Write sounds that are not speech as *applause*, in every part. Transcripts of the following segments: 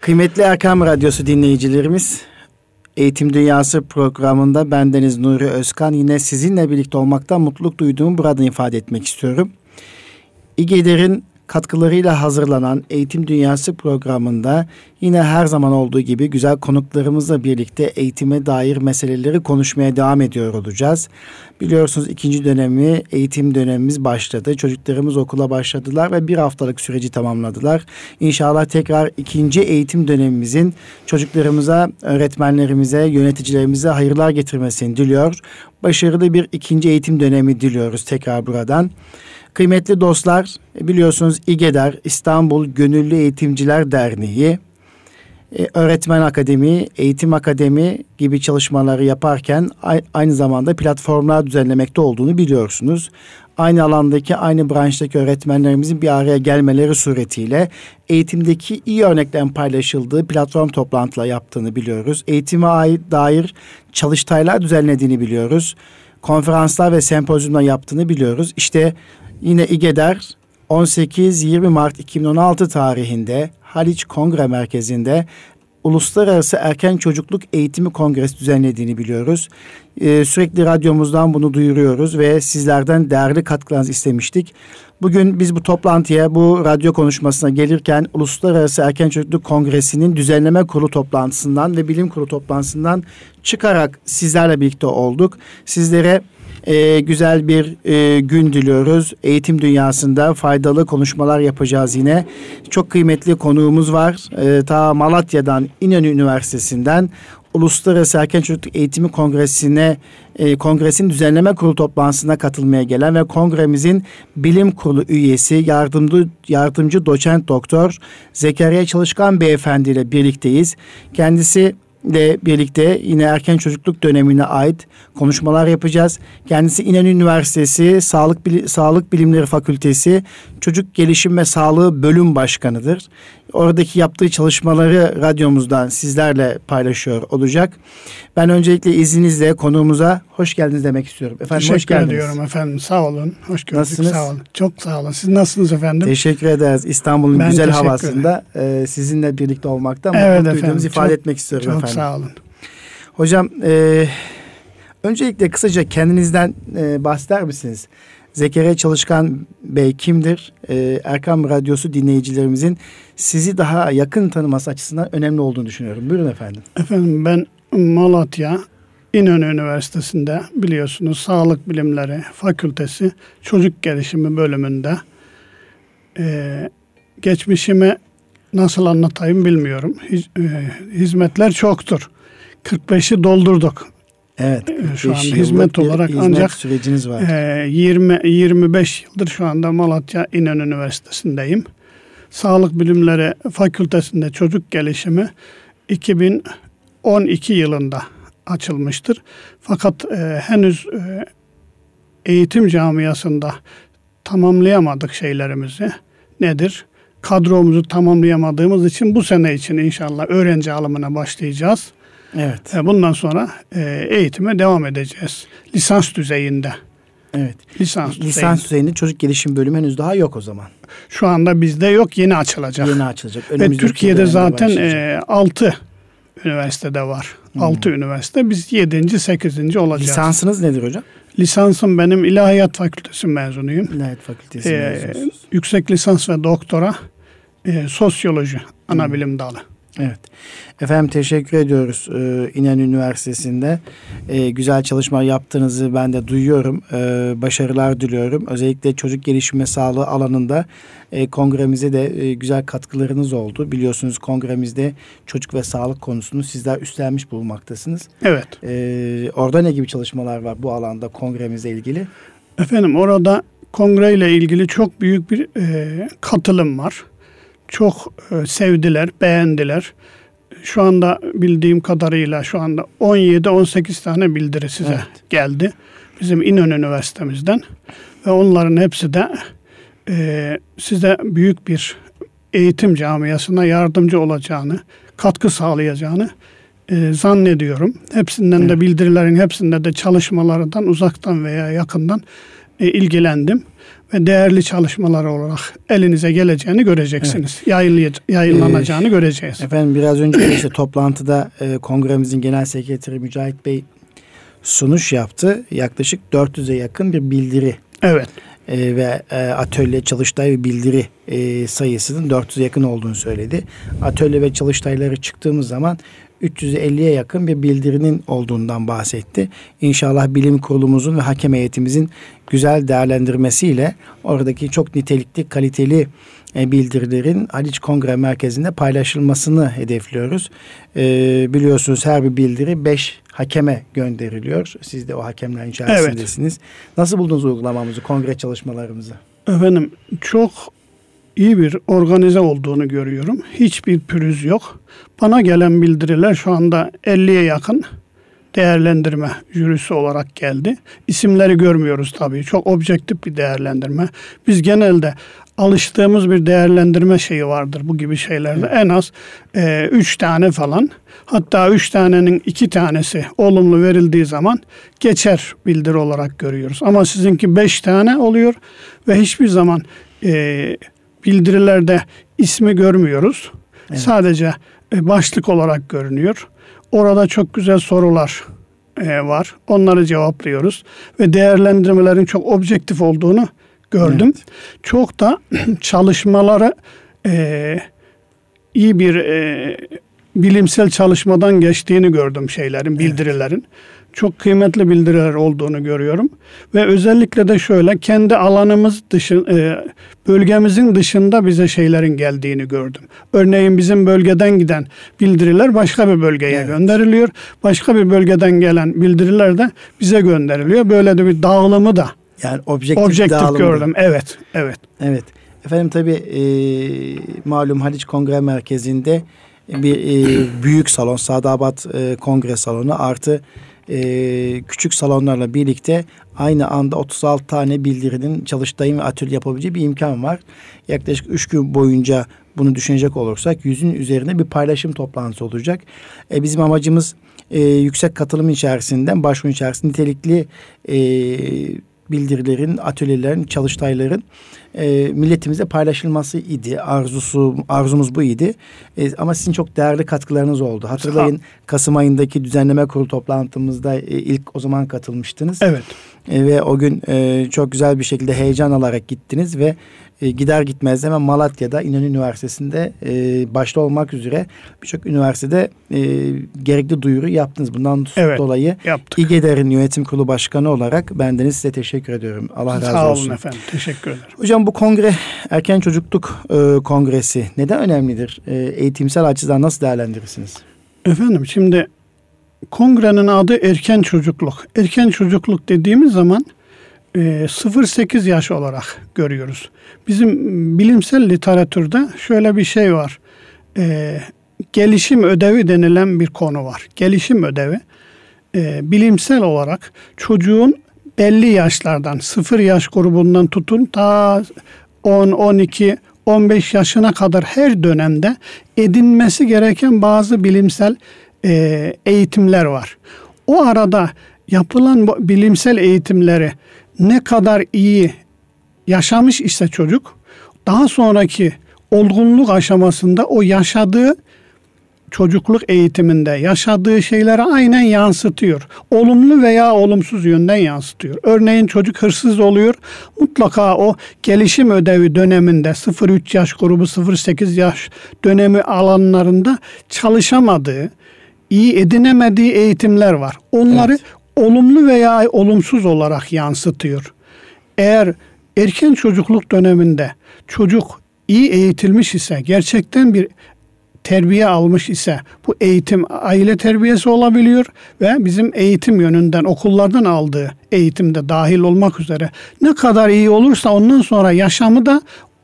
Kıymetli Erkam Radyosu dinleyicilerimiz, Eğitim Dünyası programında bendeniz Nuri Özkan yine sizinle birlikte olmaktan mutluluk duyduğumu buradan ifade etmek istiyorum. İGEDER'in katkılarıyla hazırlanan Eğitim Dünyası programında yine her zaman olduğu gibi güzel konuklarımızla birlikte eğitime dair meseleleri konuşmaya devam ediyor olacağız. Biliyorsunuz ikinci dönemi eğitim dönemimiz başladı. Çocuklarımız okula başladılar ve bir haftalık süreci tamamladılar. İnşallah tekrar ikinci eğitim dönemimizin çocuklarımıza, öğretmenlerimize, yöneticilerimize hayırlar getirmesini diliyor. Başarılı bir ikinci eğitim dönemi diliyoruz tekrar buradan. Kıymetli dostlar biliyorsunuz İGEDER İstanbul Gönüllü Eğitimciler Derneği e, Öğretmen Akademi, Eğitim Akademi gibi çalışmaları yaparken aynı zamanda platformlar düzenlemekte olduğunu biliyorsunuz. Aynı alandaki, aynı branştaki öğretmenlerimizin bir araya gelmeleri suretiyle eğitimdeki iyi örneklerin paylaşıldığı platform toplantılar yaptığını biliyoruz. Eğitime ait dair çalıştaylar düzenlediğini biliyoruz. Konferanslar ve sempozyumlar yaptığını biliyoruz. İşte Yine İGEDER 18-20 Mart 2016 tarihinde Haliç Kongre Merkezi'nde Uluslararası Erken Çocukluk Eğitimi Kongresi düzenlediğini biliyoruz. Ee, sürekli radyomuzdan bunu duyuruyoruz ve sizlerden değerli katkılarınızı istemiştik. Bugün biz bu toplantıya, bu radyo konuşmasına gelirken Uluslararası Erken Çocukluk Kongresi'nin düzenleme kurulu toplantısından ve bilim kurulu toplantısından çıkarak sizlerle birlikte olduk. Sizlere e, güzel bir e, gün diliyoruz. Eğitim dünyasında faydalı konuşmalar yapacağız yine. Çok kıymetli konuğumuz var. E, ta Malatya'dan İnönü Üniversitesi'nden Uluslararası Erken Çocukluk Eğitimi Kongresi'ne e, kongresin düzenleme kurulu toplantısına katılmaya gelen ve kongremizin bilim kurulu üyesi yardımcı yardımcı doçent doktor Zekeriya Çalışkan beyefendi ile birlikteyiz. Kendisi ile birlikte yine erken çocukluk dönemine ait konuşmalar yapacağız. Kendisi İnönü Üniversitesi Sağlık Bil Sağlık Bilimleri Fakültesi Çocuk Gelişim ve Sağlığı Bölüm Başkanıdır. Oradaki yaptığı çalışmaları radyomuzdan sizlerle paylaşıyor olacak. Ben öncelikle izninizle konuğumuza hoş geldiniz demek istiyorum. Efendim Teşekkür hoş geldiniz. ediyorum efendim. Sağ olun. Hoş gördük. Nasılsınız? Sağ olun. Çok sağ olun. Siz nasılsınız efendim? Teşekkür ederiz. İstanbul'un ben güzel havasında e, sizinle birlikte olmaktan evet, mutluluk duyduğumuzu ifade çok, etmek istiyorum çok efendim. Çok sağ olun. Hocam e, öncelikle kısaca kendinizden e, bahseder misiniz? Zekeriya Çalışkan Bey kimdir? Ee, Erkam Radyosu dinleyicilerimizin sizi daha yakın tanıması açısından önemli olduğunu düşünüyorum. Buyurun efendim. Efendim ben Malatya İnönü Üniversitesi'nde biliyorsunuz Sağlık Bilimleri Fakültesi Çocuk Gelişimi bölümünde e, geçmişimi nasıl anlatayım bilmiyorum. Hiz, e, hizmetler çoktur. 45'i doldurduk. Evet. Şu an hizmet olarak hizmet ancak süreciniz var. E, 20 25 yıldır şu anda Malatya İnönü Üniversitesi'ndeyim. Sağlık Bilimleri Fakültesinde çocuk gelişimi 2012 yılında açılmıştır. Fakat e, henüz e, eğitim camiasında tamamlayamadık şeylerimizi. Nedir? Kadromuzu tamamlayamadığımız için bu sene için inşallah öğrenci alımına başlayacağız. Evet. E, bundan sonra e, eğitime devam edeceğiz. Lisans düzeyinde. Evet. Lisans, Lisans düzeyinde. düzeyinde çocuk gelişim bölümü henüz daha yok o zaman. Şu anda bizde yok. Yeni açılacak. Yeni açılacak. Ve Türkiye'de zaten e, 6 üniversitede var. Hmm. 6 üniversite. Biz 7. 8. olacağız. Lisansınız nedir hocam? Lisansım benim İlahiyat Fakültesi mezunuyum. İlahiyat Fakültesi ee, Yüksek lisans ve doktora e, sosyoloji ana hmm. bilim dalı. Evet. Efendim teşekkür ediyoruz ee, İnönü Üniversitesi'nde. Ee, güzel çalışma yaptığınızı ben de duyuyorum. Ee, başarılar diliyorum. Özellikle çocuk gelişimi sağlığı alanında e, kongremize de e, güzel katkılarınız oldu. Biliyorsunuz kongremizde çocuk ve sağlık konusunu sizler üstlenmiş bulunmaktasınız. Evet. Ee, orada ne gibi çalışmalar var bu alanda kongremizle ilgili? Efendim orada kongreyle ilgili çok büyük bir e, katılım var çok e, sevdiler, beğendiler. Şu anda bildiğim kadarıyla şu anda 17-18 tane bildiri size evet. geldi. Bizim İnönü Üniversitemizden. Ve onların hepsi de e, size büyük bir eğitim camiasına yardımcı olacağını, katkı sağlayacağını e, zannediyorum. Hepsinden evet. de bildirilerin hepsinde de çalışmalarından uzaktan veya yakından e, ilgilendim. Ve değerli çalışmalar olarak elinize geleceğini göreceksiniz. Evet. yayınlanacağını ee, göreceğiz. Efendim biraz önce işte *coughs* toplantıda e, kongremizin genel sekreteri Mücahit Bey sunuş yaptı. Yaklaşık 400'e yakın bir bildiri. Evet. E, ve e, atölye, çalıştay ve bildiri e, sayısının 400'e yakın olduğunu söyledi. Atölye ve çalıştayları çıktığımız zaman 350'ye yakın bir bildirinin olduğundan bahsetti. İnşallah bilim kurulumuzun ve hakem heyetimizin güzel değerlendirmesiyle oradaki çok nitelikli, kaliteli e, bildirilerin Haliç Kongre Merkezi'nde paylaşılmasını hedefliyoruz. E, biliyorsunuz her bir bildiri 5 hakeme gönderiliyor. Siz de o hakemlerin içerisindesiniz. Evet. Nasıl buldunuz uygulamamızı, kongre çalışmalarımızı? Efendim çok iyi bir organize olduğunu görüyorum. Hiçbir pürüz yok. Bana gelen bildiriler şu anda 50'ye yakın değerlendirme jürisi olarak geldi. İsimleri görmüyoruz tabii. Çok objektif bir değerlendirme. Biz genelde alıştığımız bir değerlendirme şeyi vardır bu gibi şeylerde. En az e, üç tane falan. Hatta üç tanenin iki tanesi olumlu verildiği zaman geçer bildiri olarak görüyoruz. Ama sizinki beş tane oluyor ve hiçbir zaman e, bildirilerde ismi görmüyoruz. Evet. Sadece e, başlık olarak görünüyor. Orada çok güzel sorular e, var. Onları cevaplıyoruz ve değerlendirmelerin çok objektif olduğunu gördüm. Evet. Çok da *clears throat* çalışmaları e, iyi bir e, bilimsel çalışmadan geçtiğini gördüm şeylerin, bildirilerin. Evet çok kıymetli bildiriler olduğunu görüyorum. Ve özellikle de şöyle kendi alanımız dışı, e, bölgemizin dışında bize şeylerin geldiğini gördüm. Örneğin bizim bölgeden giden bildiriler başka bir bölgeye evet. gönderiliyor. Başka bir bölgeden gelen bildiriler de bize gönderiliyor. Böyle de bir dağılımı da yani objektif, objektif gördüm. Evet, evet. Evet. Efendim tabii e, malum Haliç Kongre Merkezi'nde bir e, büyük salon, Sadabat e, Kongre Salonu artı e, küçük salonlarla birlikte aynı anda 36 tane bildirinin çalıştayım ve atölye yapabileceği bir imkan var. Yaklaşık 3 gün boyunca bunu düşünecek olursak yüzün üzerinde bir paylaşım toplantısı olacak. E, bizim amacımız e, yüksek katılım içerisinden başvuru içerisinde nitelikli e, bildirilerin, atölyelerin, çalıştayların e, milletimize paylaşılması idi. Arzusu, arzumuz bu idi. E, ama sizin çok değerli katkılarınız oldu. Hatırlayın ha. Kasım ayındaki düzenleme kurulu toplantımızda e, ilk o zaman katılmıştınız. Evet. E, ve o gün e, çok güzel bir şekilde heyecan alarak gittiniz ve e, gider gitmez hemen Malatya'da İnönü Üniversitesi'nde e, başta olmak üzere birçok üniversitede e, gerekli duyuru yaptınız. Bundan evet, dolayı yaptık. İGEDER'in yönetim kurulu başkanı olarak bendeniz size teşekkür ediyorum. Allah razı olsun. Sağ olun efendim. Teşekkür ederim. Hocam bu kongre erken çocukluk e, kongresi neden önemlidir? E, eğitimsel açıdan nasıl değerlendirirsiniz? Efendim şimdi kongrenin adı erken çocukluk. Erken çocukluk dediğimiz zaman 0-8 yaş olarak görüyoruz. Bizim bilimsel literatürde şöyle bir şey var. E, gelişim ödevi denilen bir konu var. Gelişim ödevi e, bilimsel olarak çocuğun belli yaşlardan 0 yaş grubundan tutun ta 10, 12, 15 yaşına kadar her dönemde edinmesi gereken bazı bilimsel e, eğitimler var. O arada yapılan bilimsel eğitimleri ne kadar iyi yaşamış ise çocuk daha sonraki olgunluk aşamasında o yaşadığı çocukluk eğitiminde yaşadığı şeyleri aynen yansıtıyor. Olumlu veya olumsuz yönden yansıtıyor. Örneğin çocuk hırsız oluyor. Mutlaka o gelişim ödevi döneminde 0-3 yaş grubu 0-8 yaş dönemi alanlarında çalışamadığı, iyi edinemediği eğitimler var. Onları evet. Olumlu veya olumsuz olarak yansıtıyor. Eğer erken çocukluk döneminde çocuk iyi eğitilmiş ise gerçekten bir terbiye almış ise bu eğitim aile terbiyesi olabiliyor ve bizim eğitim yönünden okullardan aldığı eğitimde dahil olmak üzere ne kadar iyi olursa ondan sonra yaşamı da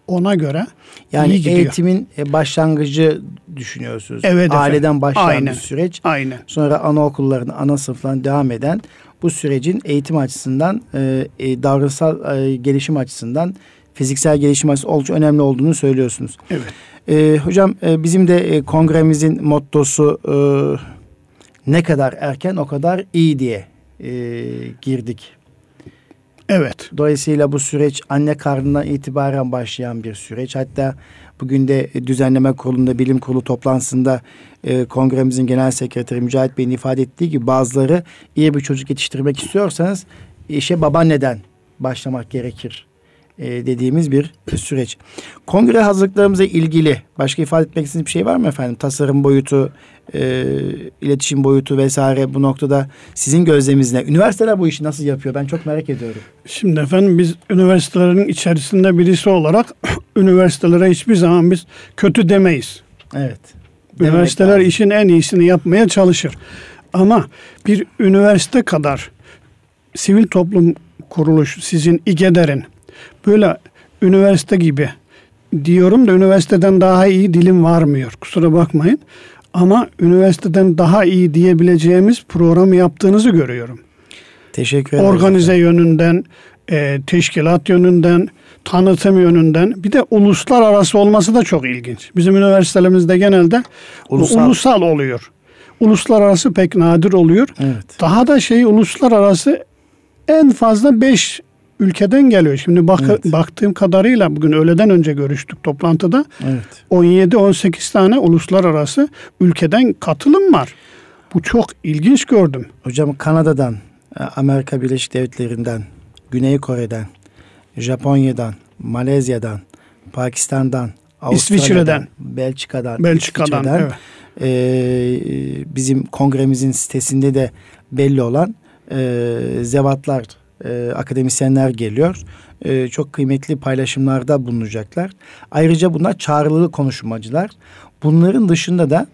ona göre yani iyi gidiyor. eğitimin e, başlangıcı düşünüyorsunuz. Evet Aileden başlayan Aynen. bir süreç. Aynen. Sonra anaokullarının ana sınıflarına devam eden bu sürecin eğitim açısından, e, e, davranışsal e, gelişim açısından, fiziksel gelişim açısından oldukça önemli olduğunu söylüyorsunuz. Evet. E, hocam e, bizim de e, kongremizin mottosu e, ne kadar erken o kadar iyi diye e, girdik. Evet. Dolayısıyla bu süreç anne karnından itibaren başlayan bir süreç. Hatta bugün de düzenleme kurulunda, bilim kurulu toplantısında e, kongremizin genel sekreteri Mücahit Bey'in ifade ettiği gibi bazıları iyi bir çocuk yetiştirmek istiyorsanız işe babaanneden başlamak gerekir e, dediğimiz bir süreç. Kongre hazırlıklarımıza ilgili başka ifade etmek istediğiniz bir şey var mı efendim? Tasarım boyutu, e, iletişim boyutu vesaire bu noktada sizin gözleminizle üniversiteler bu işi nasıl yapıyor? Ben çok merak ediyorum. Şimdi efendim biz üniversitelerin içerisinde birisi olarak *coughs* üniversitelere hiçbir zaman biz kötü demeyiz. Evet. Üniversiteler işin en iyisini yapmaya çalışır. Ama bir üniversite kadar sivil toplum kuruluş sizin İGEDER'in böyle üniversite gibi diyorum da üniversiteden daha iyi dilim varmıyor. Kusura bakmayın. Ama üniversiteden daha iyi diyebileceğimiz programı yaptığınızı görüyorum. Teşekkür ederim. Organize yönünden, e, teşkilat yönünden, tanıtım yönünden bir de uluslararası olması da çok ilginç. Bizim üniversitelerimizde genelde ulusal, ulusal oluyor. Uluslararası pek nadir oluyor. Evet. Daha da şey uluslararası en fazla 5 ülkeden geliyor. Şimdi bak, evet. baktığım kadarıyla bugün öğleden önce görüştük toplantıda. Evet. 17-18 tane uluslararası ülkeden katılım var. Bu çok ilginç gördüm. Hocam Kanada'dan, Amerika Birleşik Devletleri'nden, Güney Kore'den, Japonya'dan, Malezya'dan, Pakistan'dan, İsviçre'den, Belçika'dan, Belçika'dan, İsviçre'den, evet. e, bizim kongremizin sitesinde de belli olan e, zevatlar, e, akademisyenler geliyor. E, çok kıymetli paylaşımlarda bulunacaklar. Ayrıca bunlar çağrılı konuşmacılar. Bunların dışında da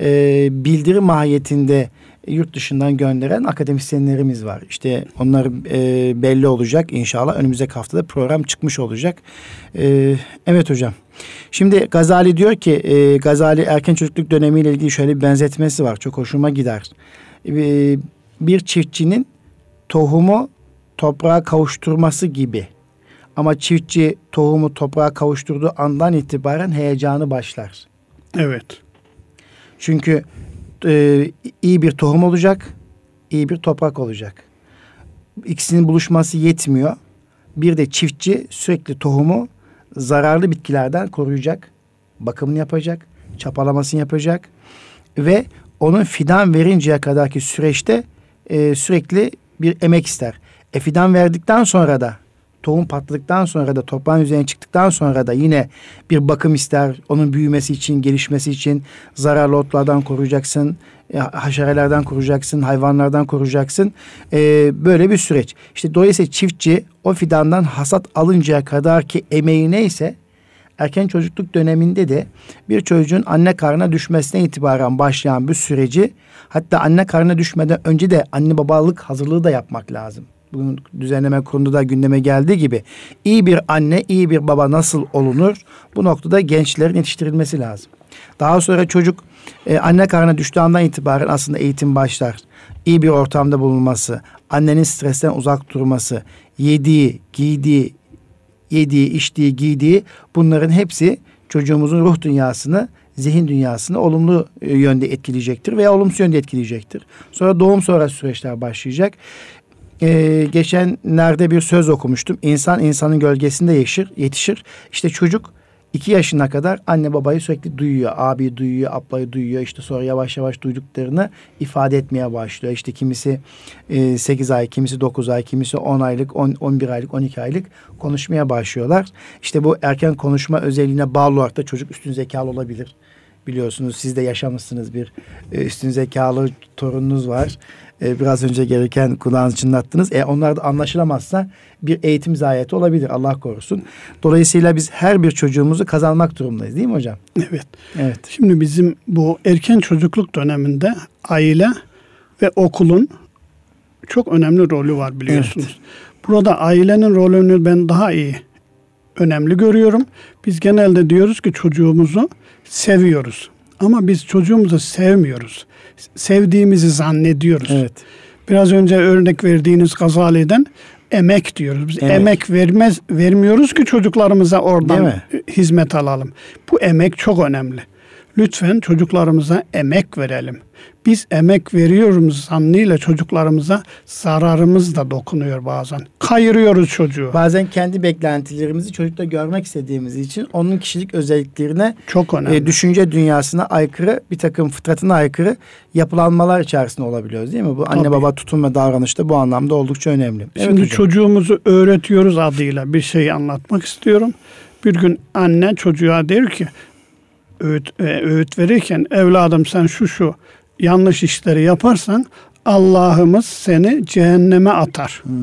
e, bildiri mahiyetinde yurt dışından gönderen akademisyenlerimiz var. İşte onlar e, belli olacak inşallah. Önümüzdeki haftada program çıkmış olacak. E, evet hocam. Şimdi Gazali diyor ki e, Gazali erken çocukluk dönemiyle ilgili şöyle bir benzetmesi var. Çok hoşuma gider. E, bir çiftçinin tohumu toprağa kavuşturması gibi. Ama çiftçi tohumu toprağa kavuşturduğu andan itibaren heyecanı başlar. Evet. Çünkü e, iyi bir tohum olacak, iyi bir toprak olacak. İkisinin buluşması yetmiyor. Bir de çiftçi sürekli tohumu zararlı bitkilerden koruyacak, bakımını yapacak, çapalamasını yapacak ve onun fidan verinceye kadarki süreçte e, sürekli bir emek ister. E fidan verdikten sonra da tohum patladıktan sonra da toprağın üzerine çıktıktan sonra da yine bir bakım ister. Onun büyümesi için, gelişmesi için zararlı otlardan koruyacaksın, e, haşerelerden koruyacaksın, hayvanlardan koruyacaksın. Ee, böyle bir süreç. İşte dolayısıyla çiftçi o fidandan hasat alıncaya kadar ki emeği neyse erken çocukluk döneminde de bir çocuğun anne karnına düşmesine itibaren başlayan bir süreci hatta anne karnına düşmeden önce de anne babalık hazırlığı da yapmak lazım bugün düzenleme kurulunda da gündeme geldiği gibi iyi bir anne, iyi bir baba nasıl olunur? Bu noktada gençlerin yetiştirilmesi lazım. Daha sonra çocuk e, anne karnına düştüğü andan itibaren aslında eğitim başlar. İyi bir ortamda bulunması, annenin stresten uzak durması, yediği, giydiği, yediği, içtiği, giydiği bunların hepsi çocuğumuzun ruh dünyasını, zihin dünyasını olumlu e, yönde etkileyecektir veya olumsuz yönde etkileyecektir. Sonra doğum sonrası süreçler başlayacak e, geçenlerde bir söz okumuştum. İnsan insanın gölgesinde yetişir, yetişir. İşte çocuk iki yaşına kadar anne babayı sürekli duyuyor. Abi duyuyor, ablayı duyuyor. İşte sonra yavaş yavaş duyduklarını ifade etmeye başlıyor. İşte kimisi e, 8 ay, kimisi 9 ay, kimisi 10 aylık, 10, 11 aylık, 12 aylık konuşmaya başlıyorlar. İşte bu erken konuşma özelliğine bağlı olarak da çocuk üstün zekalı olabilir. Biliyorsunuz siz de yaşamışsınız bir e, üstün zekalı torununuz var e, biraz önce gereken kulağınızı çınlattınız. E, onlar da anlaşılamazsa bir eğitim zayeti olabilir Allah korusun. Dolayısıyla biz her bir çocuğumuzu kazanmak durumundayız değil mi hocam? Evet. Evet. Şimdi bizim bu erken çocukluk döneminde aile ve okulun çok önemli rolü var biliyorsunuz. Evet. Burada ailenin rolünü ben daha iyi önemli görüyorum. Biz genelde diyoruz ki çocuğumuzu seviyoruz. Ama biz çocuğumuzu sevmiyoruz sevdiğimizi zannediyoruz. Evet. Biraz önce örnek verdiğiniz Gazali'den emek diyoruz. Biz emek, emek vermez vermiyoruz ki çocuklarımıza oradan hizmet alalım. Bu emek çok önemli. Lütfen çocuklarımıza emek verelim. Biz emek veriyoruz zannıyla çocuklarımıza zararımız da dokunuyor bazen. Kayırıyoruz çocuğu. Bazen kendi beklentilerimizi çocukta görmek istediğimiz için onun kişilik özelliklerine çok önemli. E, düşünce dünyasına aykırı bir takım fıtratına aykırı yapılanmalar içerisinde olabiliyoruz değil mi? Bu anne Tabii. baba tutum ve davranışta bu anlamda oldukça önemli. Şimdi evet çocuğumuzu öğretiyoruz adıyla bir şey anlatmak istiyorum. Bir gün anne çocuğa der ki öğüt, e, öğüt verirken evladım sen şu şu yanlış işleri yaparsan Allah'ımız seni cehenneme atar. Hmm.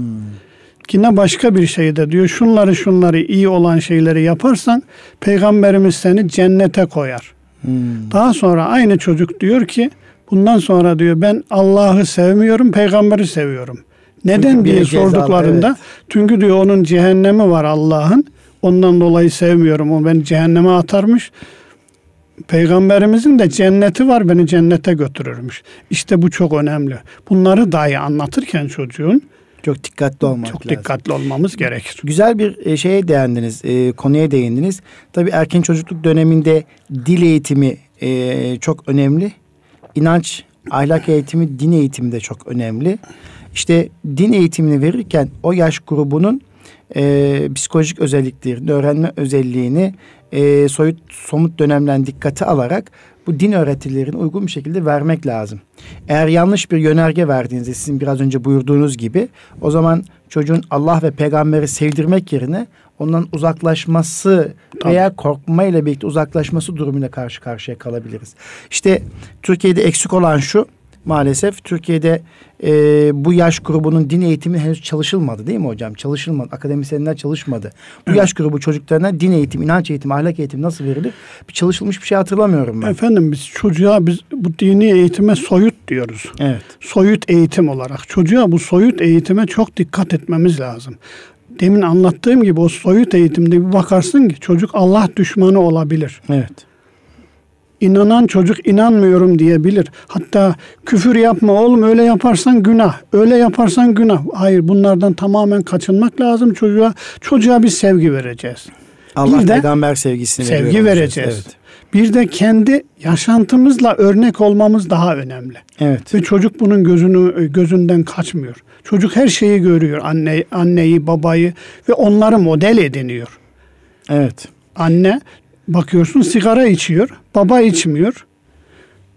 Yine başka bir şey de diyor şunları şunları iyi olan şeyleri yaparsan peygamberimiz seni cennete koyar. Hmm. Daha sonra aynı çocuk diyor ki bundan sonra diyor ben Allah'ı sevmiyorum peygamberi seviyorum. Neden Çünkü diye sorduklarında evet. çünkü diyor onun cehennemi var Allah'ın. Ondan dolayı sevmiyorum. O beni cehenneme atarmış. Peygamberimizin de cenneti var beni cennete götürürmüş. İşte bu çok önemli. Bunları dahi anlatırken çocuğun çok dikkatli olmak Çok lazım. dikkatli olmamız gerekir. Güzel bir e, şeye değindiniz, e, konuya değindiniz. Tabii erken çocukluk döneminde dil eğitimi e, çok önemli. İnanç, ahlak eğitimi, din eğitimi de çok önemli. İşte din eğitimini verirken o yaş grubunun e, psikolojik özelliklerini, öğrenme özelliğini e, soyut somut dönemden dikkate alarak bu din öğretilerini uygun bir şekilde vermek lazım. Eğer yanlış bir yönerge verdiğinizde sizin biraz önce buyurduğunuz gibi o zaman çocuğun Allah ve peygamberi sevdirmek yerine ondan uzaklaşması Tabii. veya korkmayla birlikte uzaklaşması durumuyla karşı karşıya kalabiliriz. İşte Türkiye'de eksik olan şu maalesef Türkiye'de e, bu yaş grubunun din eğitimi henüz çalışılmadı değil mi hocam? Çalışılmadı. Akademisyenler çalışmadı. Bu evet. yaş grubu çocuklarına din eğitimi, inanç eğitimi, ahlak eğitimi nasıl verilir? Bir çalışılmış bir şey hatırlamıyorum ben. Efendim biz çocuğa biz bu dini eğitime soyut diyoruz. Evet. Soyut eğitim olarak. Çocuğa bu soyut eğitime çok dikkat etmemiz lazım. Demin anlattığım gibi o soyut eğitimde bir bakarsın ki çocuk Allah düşmanı olabilir. Evet inanan çocuk inanmıyorum diyebilir. Hatta küfür yapma oğlum öyle yaparsan günah. Öyle yaparsan günah. Hayır bunlardan tamamen kaçınmak lazım çocuğa. Çocuğa bir sevgi vereceğiz. Allah bir de, peygamber sevgisini sevgi vereceğiz. Evet. Bir de kendi yaşantımızla örnek olmamız daha önemli. Evet. Ve çocuk bunun gözünü gözünden kaçmıyor. Çocuk her şeyi görüyor. Anne, anneyi, babayı ve onları model ediniyor. Evet. Anne Bakıyorsun sigara içiyor. Baba içmiyor.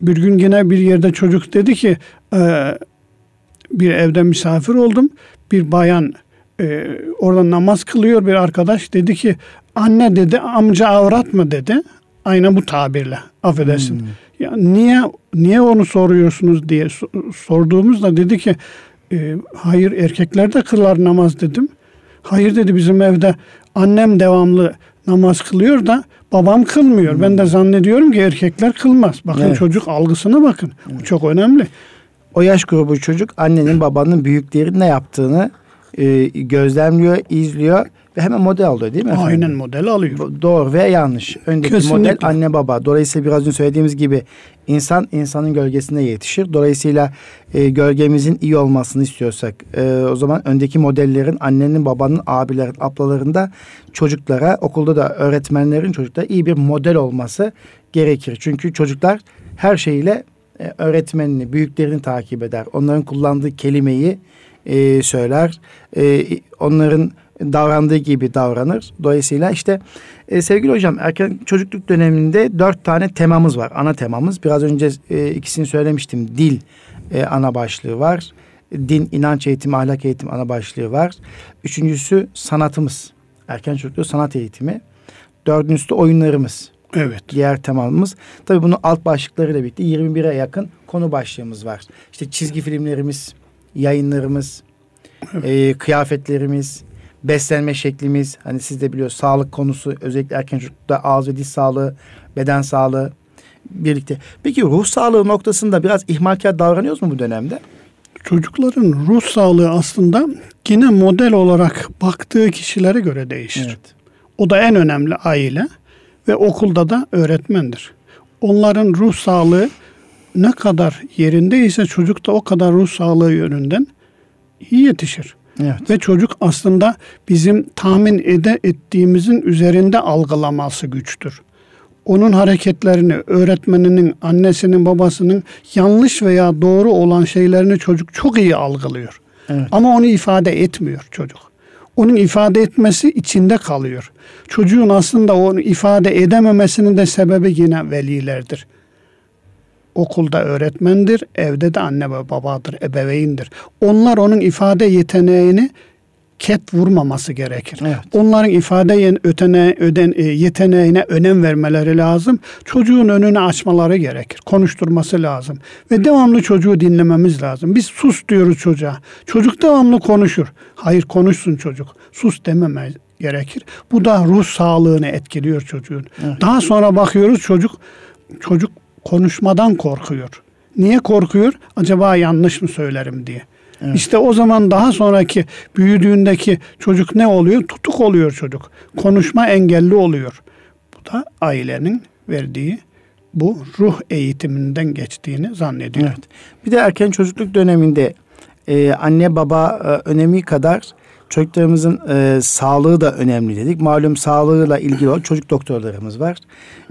Bir gün yine bir yerde çocuk dedi ki e, bir evde misafir oldum. Bir bayan e, orada namaz kılıyor bir arkadaş dedi ki anne dedi amca avrat mı dedi. Aynen bu tabirle affedersin. Hmm. Ya niye niye onu soruyorsunuz diye sorduğumuzda dedi ki e, hayır erkekler de kılar namaz dedim. Hayır dedi bizim evde annem devamlı namaz kılıyor da babam kılmıyor. Hmm. Ben de zannediyorum ki erkekler kılmaz. Bakın evet. çocuk algısına bakın. Evet. Bu çok önemli. O yaş grubu çocuk annenin babanın büyüklerin ne yaptığını e, gözlemliyor, izliyor ve hemen model alıyor değil mi efendim? Aynen model alıyor. Doğru ve yanlış. Öndeki Kesinlikle. model anne baba. Dolayısıyla biraz önce söylediğimiz gibi insan insanın gölgesinde yetişir. Dolayısıyla e, gölgemizin iyi olmasını istiyorsak e, o zaman öndeki modellerin annenin, babanın, abilerin, ablalarında çocuklara, okulda da öğretmenlerin çocuklara iyi bir model olması gerekir. Çünkü çocuklar her şeyle e, öğretmenini, büyüklerini takip eder. Onların kullandığı kelimeyi e, söyler. E, onların davrandığı gibi davranır. Dolayısıyla işte e, sevgili hocam erken çocukluk döneminde dört tane temamız var. Ana temamız. Biraz önce e, ikisini söylemiştim. Dil e, ana başlığı var. Din, inanç eğitimi, ahlak eğitimi ana başlığı var. Üçüncüsü sanatımız. Erken çocukluk sanat eğitimi. Dördüncüsü de oyunlarımız. Evet. Diğer temamız. Tabii bunun alt başlıklarıyla birlikte 21'e yakın konu başlığımız var. İşte çizgi filmlerimiz, yayınlarımız, evet. e, kıyafetlerimiz, beslenme şeklimiz hani siz de biliyorsunuz sağlık konusu özellikle erken çocuklukta ağız ve diş sağlığı, beden sağlığı birlikte. Peki ruh sağlığı noktasında biraz ihmalkar davranıyoruz mu bu dönemde? Çocukların ruh sağlığı aslında yine model olarak baktığı kişilere göre değişir. Evet. O da en önemli aile ve okulda da öğretmendir. Onların ruh sağlığı ne kadar yerindeyse çocuk da o kadar ruh sağlığı yönünden iyi yetişir. Evet. Ve çocuk aslında bizim tahmin ede ettiğimizin üzerinde algılaması güçtür. onun hareketlerini, öğretmeninin, annesinin, babasının yanlış veya doğru olan şeylerini çocuk çok iyi algılıyor. Evet. Ama onu ifade etmiyor çocuk. Onun ifade etmesi içinde kalıyor. Çocuğun aslında onu ifade edememesinin de sebebi yine velilerdir. Okulda öğretmendir, evde de anne ve babadır, ebeveyndir. Onlar onun ifade yeteneğini ket vurmaması gerekir. Evet. Onların ifade ötene, öden, e, yeteneğine önem vermeleri lazım. Çocuğun önünü açmaları gerekir. Konuşturması lazım. Ve devamlı çocuğu dinlememiz lazım. Biz sus diyoruz çocuğa. Çocuk devamlı konuşur. Hayır konuşsun çocuk. Sus dememe gerekir. Bu da ruh sağlığını etkiliyor çocuğun. Evet. Daha sonra bakıyoruz çocuk çocuk konuşmadan korkuyor. Niye korkuyor? Acaba yanlış mı söylerim diye. Evet. İşte o zaman daha sonraki büyüdüğündeki çocuk ne oluyor? Tutuk oluyor çocuk. Konuşma engelli oluyor. Bu da ailenin verdiği bu ruh eğitiminden geçtiğini zannediyor. Evet. Bir de erken çocukluk döneminde e, anne baba e, önemi kadar çocuklarımızın e, sağlığı da önemli dedik. Malum sağlığıyla ilgili çocuk doktorlarımız var.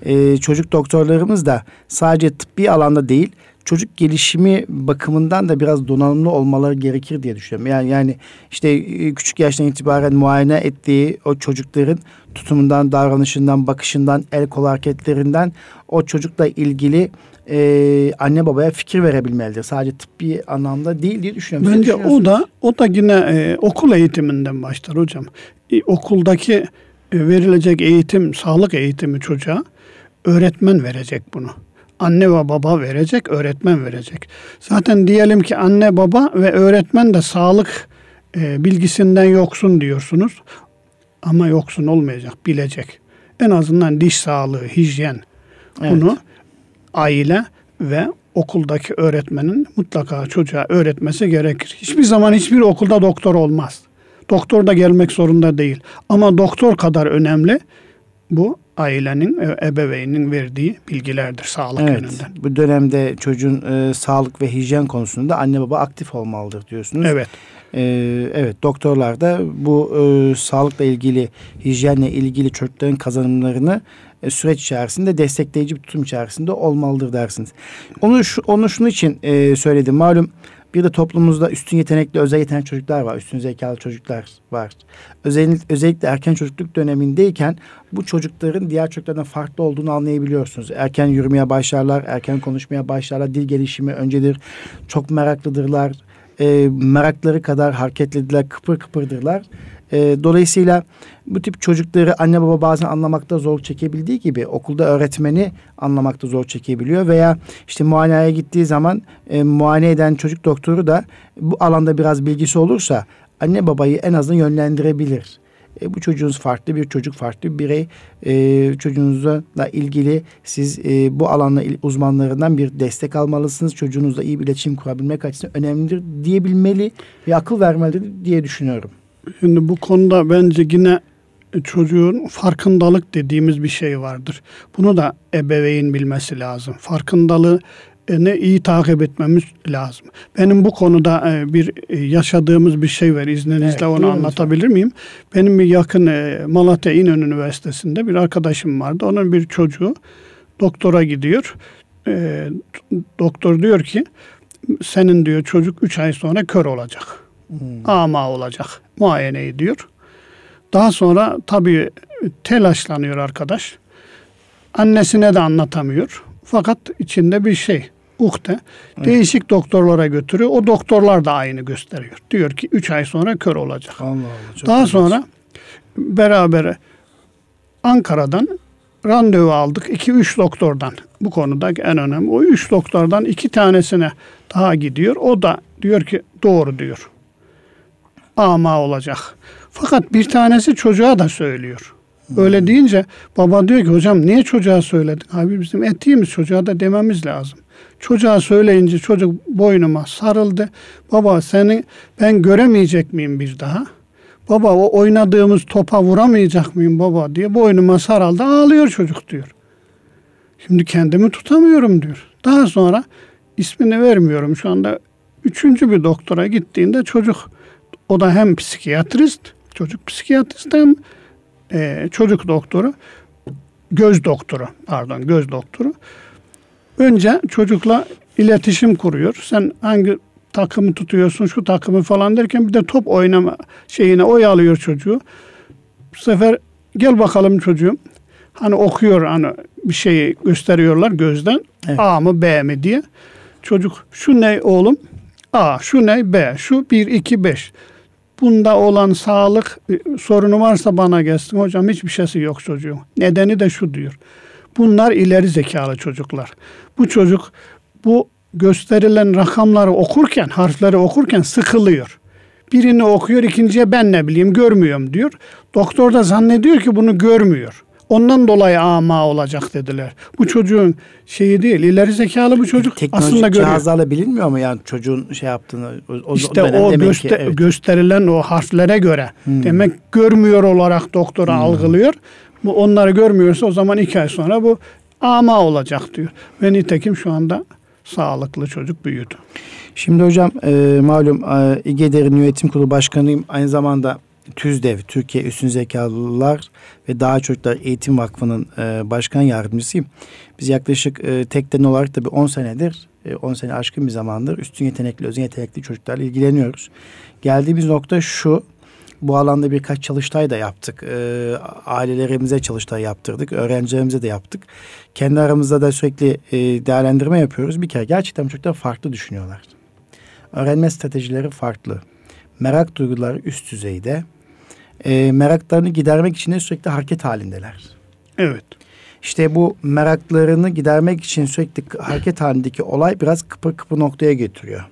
E, çocuk doktorlarımız da sadece tıbbi alanda değil çocuk gelişimi bakımından da biraz donanımlı olmaları gerekir diye düşünüyorum. Yani yani işte e, küçük yaştan itibaren muayene ettiği o çocukların tutumundan, davranışından, bakışından, el kol hareketlerinden o çocukla ilgili e, anne babaya fikir verebilmelidir. Sadece tıbbi anlamda değil diye düşünüyorum. Bence o da o da yine e, okul eğitiminden başlar hocam. E, okuldaki e, verilecek eğitim, sağlık eğitimi çocuğa öğretmen verecek bunu anne ve baba verecek, öğretmen verecek. Zaten diyelim ki anne baba ve öğretmen de sağlık e, bilgisinden yoksun diyorsunuz. Ama yoksun olmayacak, bilecek. En azından diş sağlığı, hijyen evet. Aile ve okuldaki öğretmenin mutlaka çocuğa öğretmesi gerekir. Hiçbir zaman hiçbir okulda doktor olmaz. Doktor da gelmek zorunda değil. Ama doktor kadar önemli bu ailenin, e, ebeveynin verdiği bilgilerdir sağlık evet, yönünden. Bu dönemde çocuğun e, sağlık ve hijyen konusunda anne baba aktif olmalıdır diyorsunuz. Evet. E, evet doktorlar da bu e, sağlıkla ilgili, hijyenle ilgili çocukların kazanımlarını e, süreç içerisinde destekleyici bir tutum içerisinde olmalıdır dersiniz. Onu şu, onu şunun için e, söyledim. Malum bir de toplumumuzda üstün yetenekli, özel yetenekli çocuklar var. Üstün zekalı çocuklar var. Özellikle, özellikle erken çocukluk dönemindeyken bu çocukların diğer çocuklardan farklı olduğunu anlayabiliyorsunuz. Erken yürümeye başlarlar, erken konuşmaya başlarlar. Dil gelişimi öncedir. Çok meraklıdırlar. E, merakları kadar hareketlidirler, kıpır kıpırdırlar. E, dolayısıyla bu tip çocukları anne baba bazen anlamakta zor çekebildiği gibi okulda öğretmeni anlamakta zor çekebiliyor veya işte muayeneye gittiği zaman e, muayene eden çocuk doktoru da bu alanda biraz bilgisi olursa anne babayı en azından yönlendirebilir. E, bu çocuğunuz farklı bir çocuk, farklı bir birey. E, çocuğunuzla ilgili siz e, bu alanla uzmanlarından bir destek almalısınız. Çocuğunuzla iyi bir iletişim kurabilmek açısından önemlidir diyebilmeli ve akıl vermelidir diye düşünüyorum. Şimdi bu konuda bence yine çocuğun farkındalık dediğimiz bir şey vardır. Bunu da ebeveyn bilmesi lazım. Farkındalığı ne iyi takip etmemiz lazım. Benim bu konuda e, bir e, yaşadığımız bir şey var. İzninizle evet, onu anlatabilir miyim? Benim bir yakın e, Malatya İnönü Üniversitesi'nde bir arkadaşım vardı. Onun bir çocuğu doktora gidiyor. Doktor diyor ki senin diyor çocuk 3 ay sonra kör olacak. Hmm. Ama olacak. Muayene ediyor. Daha sonra tabii telaşlanıyor arkadaş. Annesine de anlatamıyor. Fakat içinde bir şey, ukde. Evet. Değişik doktorlara götürüyor. O doktorlar da aynı gösteriyor. Diyor ki 3 ay sonra kör olacak. Allah Allah, Daha sonra beraber Ankara'dan randevu aldık. 2-3 doktordan. Bu konuda en önemli. O 3 doktordan iki tanesine daha gidiyor. O da diyor ki doğru diyor. Ama olacak. Fakat bir tanesi çocuğa da söylüyor. Öyle deyince baba diyor ki hocam niye çocuğa söyledin? Abi bizim etiğimiz çocuğa da dememiz lazım. Çocuğa söyleyince çocuk boynuma sarıldı. Baba seni ben göremeyecek miyim bir daha? Baba o oynadığımız topa vuramayacak mıyım baba diye boynuma sarıldı ağlıyor çocuk diyor. Şimdi kendimi tutamıyorum diyor. Daha sonra ismini vermiyorum şu anda üçüncü bir doktora gittiğinde çocuk o da hem psikiyatrist çocuk psikiyatrist hem e, çocuk doktoru göz doktoru pardon göz doktoru. Önce çocukla iletişim kuruyor. Sen hangi takımı tutuyorsun şu takımı falan derken bir de top oynama şeyine oyalıyor çocuğu. Bu sefer gel bakalım çocuğum. Hani okuyor hani bir şeyi gösteriyorlar gözden. Evet. A mı B mi diye. Çocuk şu ne oğlum? A, şu ne? B, şu 1, 2, 5. Bunda olan sağlık e, sorunu varsa bana gelsin. Hocam hiçbir şeysi yok çocuğun. Nedeni de şu diyor. Bunlar ileri zekalı çocuklar. Bu çocuk bu gösterilen rakamları okurken, harfleri okurken sıkılıyor. Birini okuyor, ikinciye ben ne bileyim görmüyorum diyor. Doktor da zannediyor ki bunu görmüyor. Ondan dolayı ama olacak dediler. Bu çocuğun şeyi değil, ileri zekalı bu çocuk Teknolojik aslında görüyor. cihazlarla bilinmiyor mu yani çocuğun şey yaptığını? O, işte o, göster- ki, evet. gösterilen o harflere göre. Hmm. Demek görmüyor olarak doktora hmm. algılıyor. Bu onları görmüyorsa o zaman iki ay sonra bu ama olacak diyor. Ve nitekim şu anda sağlıklı çocuk büyüdü. Şimdi hocam e, malum e, İGEDER'in yönetim kurulu başkanıyım. Aynı zamanda TÜZDEV, Türkiye Üstün Zekalılar ve Daha Çocuklar Eğitim Vakfı'nın e, başkan yardımcısıyım. Biz yaklaşık e, tekten olarak tabii 10 senedir, e, 10 sene aşkın bir zamandır üstün yetenekli, özel yetenekli çocuklarla ilgileniyoruz. Geldiğimiz nokta şu, bu alanda birkaç çalıştay da yaptık. E, ailelerimize çalıştay yaptırdık. Öğrencilerimize de yaptık. Kendi aramızda da sürekli e, değerlendirme yapıyoruz. Bir kere gerçekten çocuklar farklı düşünüyorlar. Öğrenme stratejileri farklı. Merak duyguları üst düzeyde e, meraklarını gidermek için de sürekli hareket halindeler. Evet. İşte bu meraklarını gidermek için sürekli hareket halindeki olay biraz kıpır kıpır noktaya getiriyor.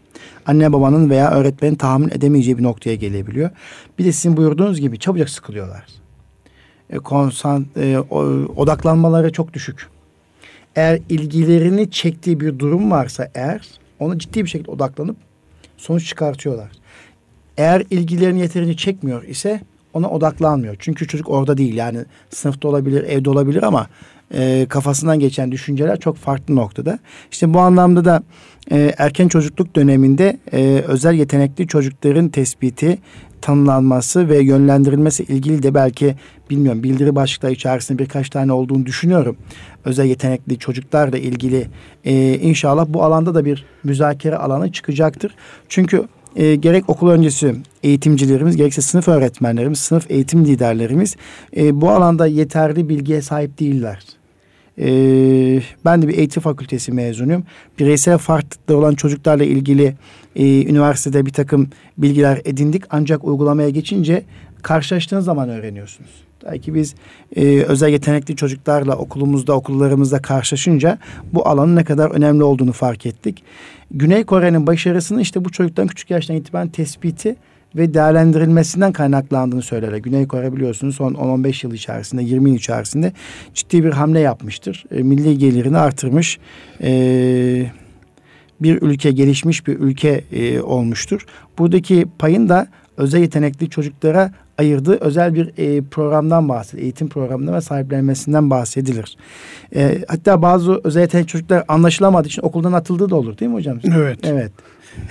Anne babanın veya öğretmenin tahammül edemeyeceği bir noktaya gelebiliyor. Bir de sizin buyurduğunuz gibi çabucak sıkılıyorlar. E, konsan, e, odaklanmaları çok düşük. Eğer ilgilerini çektiği bir durum varsa eğer ona ciddi bir şekilde odaklanıp sonuç çıkartıyorlar. Eğer ilgilerini yeterince çekmiyor ise ona odaklanmıyor. Çünkü çocuk orada değil yani sınıfta olabilir, evde olabilir ama e, kafasından geçen düşünceler çok farklı noktada. İşte bu anlamda da e, erken çocukluk döneminde e, özel yetenekli çocukların tespiti, tanımlanması ve yönlendirilmesi ilgili de belki bilmiyorum bildiri başlıkları içerisinde birkaç tane olduğunu düşünüyorum. Özel yetenekli çocuklarla ilgili e, inşallah bu alanda da bir müzakere alanı çıkacaktır. Çünkü e, gerek okul öncesi eğitimcilerimiz gerekse sınıf öğretmenlerimiz, sınıf eğitim liderlerimiz e, bu alanda yeterli bilgiye sahip değiller. E, ben de bir eğitim fakültesi mezunuyum. Bireysel farklılıkları olan çocuklarla ilgili e, üniversitede bir takım bilgiler edindik. Ancak uygulamaya geçince karşılaştığınız zaman öğreniyorsunuz. Belki biz e, özel yetenekli çocuklarla okulumuzda, okullarımızda karşılaşınca bu alanın ne kadar önemli olduğunu fark ettik. Güney Kore'nin başarısını işte bu çocuktan küçük yaştan itibaren tespiti ve değerlendirilmesinden kaynaklandığını söylerler. Güney Kore biliyorsunuz son 10-15 yıl içerisinde, 20 yıl içerisinde ciddi bir hamle yapmıştır. E, milli gelirini artırmış. E, bir ülke, gelişmiş bir ülke e, olmuştur. Buradaki payın da özel yetenekli çocuklara ayırdığı özel bir e, programdan bahsedilir. Eğitim programından ve sahiplenmesinden bahsedilir. E, hatta bazı özel yetenekli çocuklar anlaşılamadığı için okuldan atıldığı da olur değil mi hocam? Evet. Evet.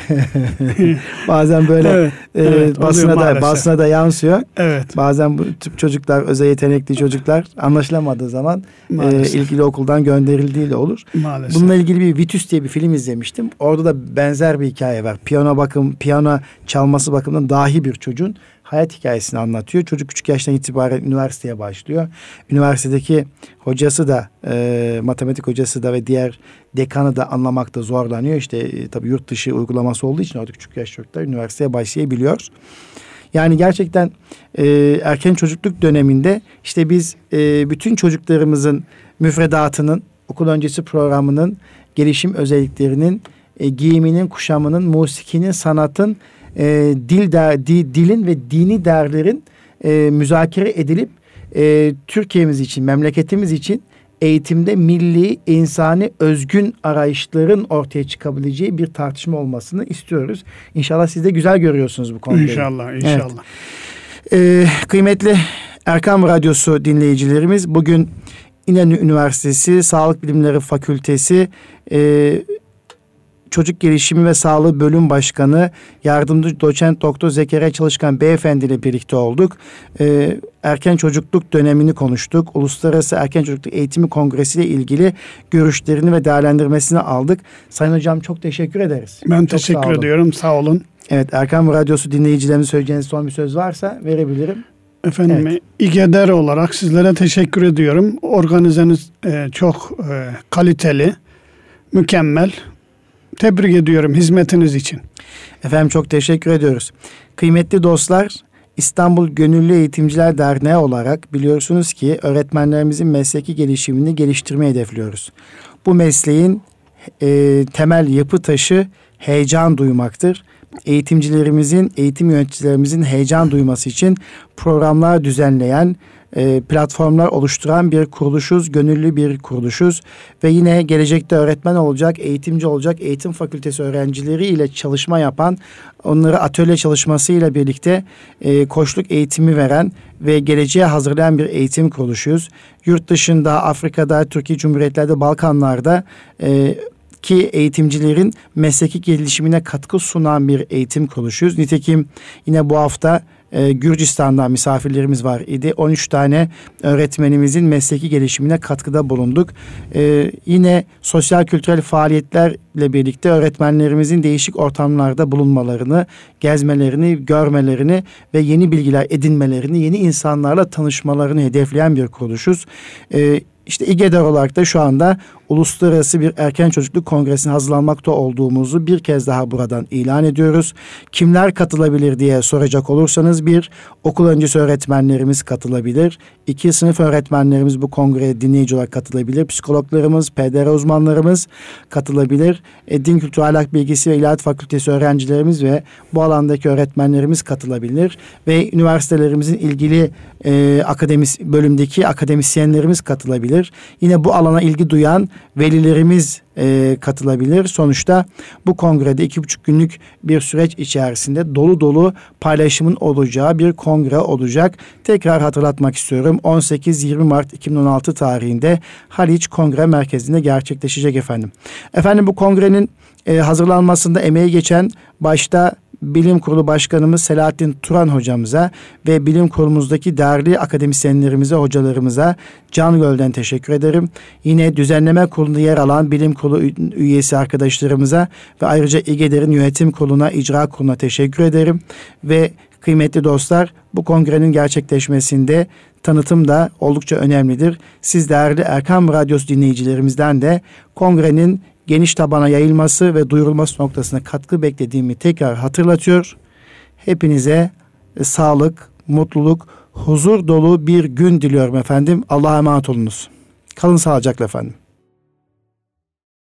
*laughs* Bazen böyle evet, e, evet, basına da basına da yansıyor. Evet. Bazen bu tip çocuklar özel yetenekli çocuklar anlaşılamadığı zaman e, ilgili okuldan gönderildiği de olur. Maalesef. Bununla ilgili bir Vitus diye bir film izlemiştim. Orada da benzer bir hikaye var. Piyano bakım, piyano çalması bakımından dahi bir çocuğun hayat hikayesini anlatıyor. Çocuk küçük yaştan itibaren üniversiteye başlıyor. Üniversitedeki hocası da e, matematik hocası da ve diğer dekanı da anlamakta zorlanıyor. İşte e, tabii yurt dışı uygulaması olduğu için orada küçük yaş çocuklar üniversiteye başlayabiliyor. Yani gerçekten e, erken çocukluk döneminde işte biz e, bütün çocuklarımızın müfredatının, okul öncesi programının, gelişim özelliklerinin, e, giyiminin, kuşamının, musikinin, sanatın e, dil der, di, dilin ve dini değerlerin e, müzakere edilip e, Türkiye'miz için, memleketimiz için eğitimde milli, insani, özgün arayışların ortaya çıkabileceği bir tartışma olmasını istiyoruz. İnşallah siz de güzel görüyorsunuz bu konuda. İnşallah, inşallah. Evet. Ee, kıymetli Erkam Radyosu dinleyicilerimiz bugün İnönü Üniversitesi Sağlık Bilimleri Fakültesi e, Çocuk Gelişimi ve Sağlığı Bölüm Başkanı Yardımcı Doçent Doktor Zekeriya Çalışkan Beyefendi ile birlikte olduk. Ee, erken çocukluk dönemini konuştuk. Uluslararası Erken Çocukluk Eğitimi Kongresi ile ilgili görüşlerini ve değerlendirmesini aldık. Sayın Hocam çok teşekkür ederiz. Ben çok teşekkür sağ ediyorum. Sağ olun. Evet Erkan Radyosu dinleyicilerimize söyleyeceğiniz son bir söz varsa verebilirim. Efendim evet. İGEDER olarak sizlere teşekkür ediyorum. Organizeniz e, çok e, kaliteli, mükemmel. Tebrik ediyorum hizmetiniz için. Efendim çok teşekkür ediyoruz. Kıymetli dostlar, İstanbul Gönüllü Eğitimciler Derneği olarak biliyorsunuz ki öğretmenlerimizin mesleki gelişimini geliştirmeyi hedefliyoruz. Bu mesleğin e, temel yapı taşı heyecan duymaktır eğitimcilerimizin, eğitim yöneticilerimizin heyecan duyması için programlar düzenleyen, e, platformlar oluşturan bir kuruluşuz, gönüllü bir kuruluşuz ve yine gelecekte öğretmen olacak, eğitimci olacak, eğitim fakültesi öğrencileri ile çalışma yapan, onları atölye çalışmasıyla birlikte e, koçluk eğitimi veren ve geleceğe hazırlayan bir eğitim kuruluşuyuz. Yurt dışında, Afrika'da, Türkiye Cumhuriyetler'de, Balkanlar'da e, ki eğitimcilerin mesleki gelişimine katkı sunan bir eğitim kuruluşuyuz. Nitekim yine bu hafta e, Gürcistan'dan misafirlerimiz var idi. 13 tane öğretmenimizin mesleki gelişimine katkıda bulunduk. E, yine sosyal kültürel faaliyetlerle birlikte öğretmenlerimizin değişik ortamlarda bulunmalarını, gezmelerini, görmelerini ve yeni bilgiler edinmelerini, yeni insanlarla tanışmalarını hedefleyen bir kuruluşuz. E, işte İGEDER olarak da şu anda uluslararası bir erken çocukluk kongresine hazırlanmakta olduğumuzu bir kez daha buradan ilan ediyoruz. Kimler katılabilir diye soracak olursanız bir okul öncesi öğretmenlerimiz katılabilir. İki sınıf öğretmenlerimiz bu kongreye dinleyici olarak katılabilir. Psikologlarımız, PDR uzmanlarımız katılabilir. E, din kültürü ahlak bilgisi ve ilahiyat fakültesi öğrencilerimiz ve bu alandaki öğretmenlerimiz katılabilir. Ve üniversitelerimizin ilgili e, akademis bölümdeki akademisyenlerimiz katılabilir. Yine bu alana ilgi duyan velilerimiz e, katılabilir. Sonuçta bu kongrede iki buçuk günlük bir süreç içerisinde dolu dolu paylaşımın olacağı bir kongre olacak. Tekrar hatırlatmak istiyorum. 18-20 Mart 2016 tarihinde Haliç Kongre Merkezi'nde gerçekleşecek efendim. Efendim bu kongrenin e, hazırlanmasında emeği geçen başta Bilim Kurulu Başkanımız Selahattin Turan hocamıza ve bilim kurulumuzdaki değerli akademisyenlerimize, hocalarımıza can gölden teşekkür ederim. Yine düzenleme kurulunda yer alan bilim kurulu üyesi arkadaşlarımıza ve ayrıca İGEDER'in yönetim kuruluna, icra kuruluna teşekkür ederim. Ve kıymetli dostlar bu kongrenin gerçekleşmesinde tanıtım da oldukça önemlidir. Siz değerli Erkam Radyosu dinleyicilerimizden de kongrenin geniş tabana yayılması ve duyurulması noktasına katkı beklediğimi tekrar hatırlatıyor. Hepinize e, sağlık, mutluluk, huzur dolu bir gün diliyorum efendim. Allah'a emanet olunuz. Kalın sağlıcakla efendim.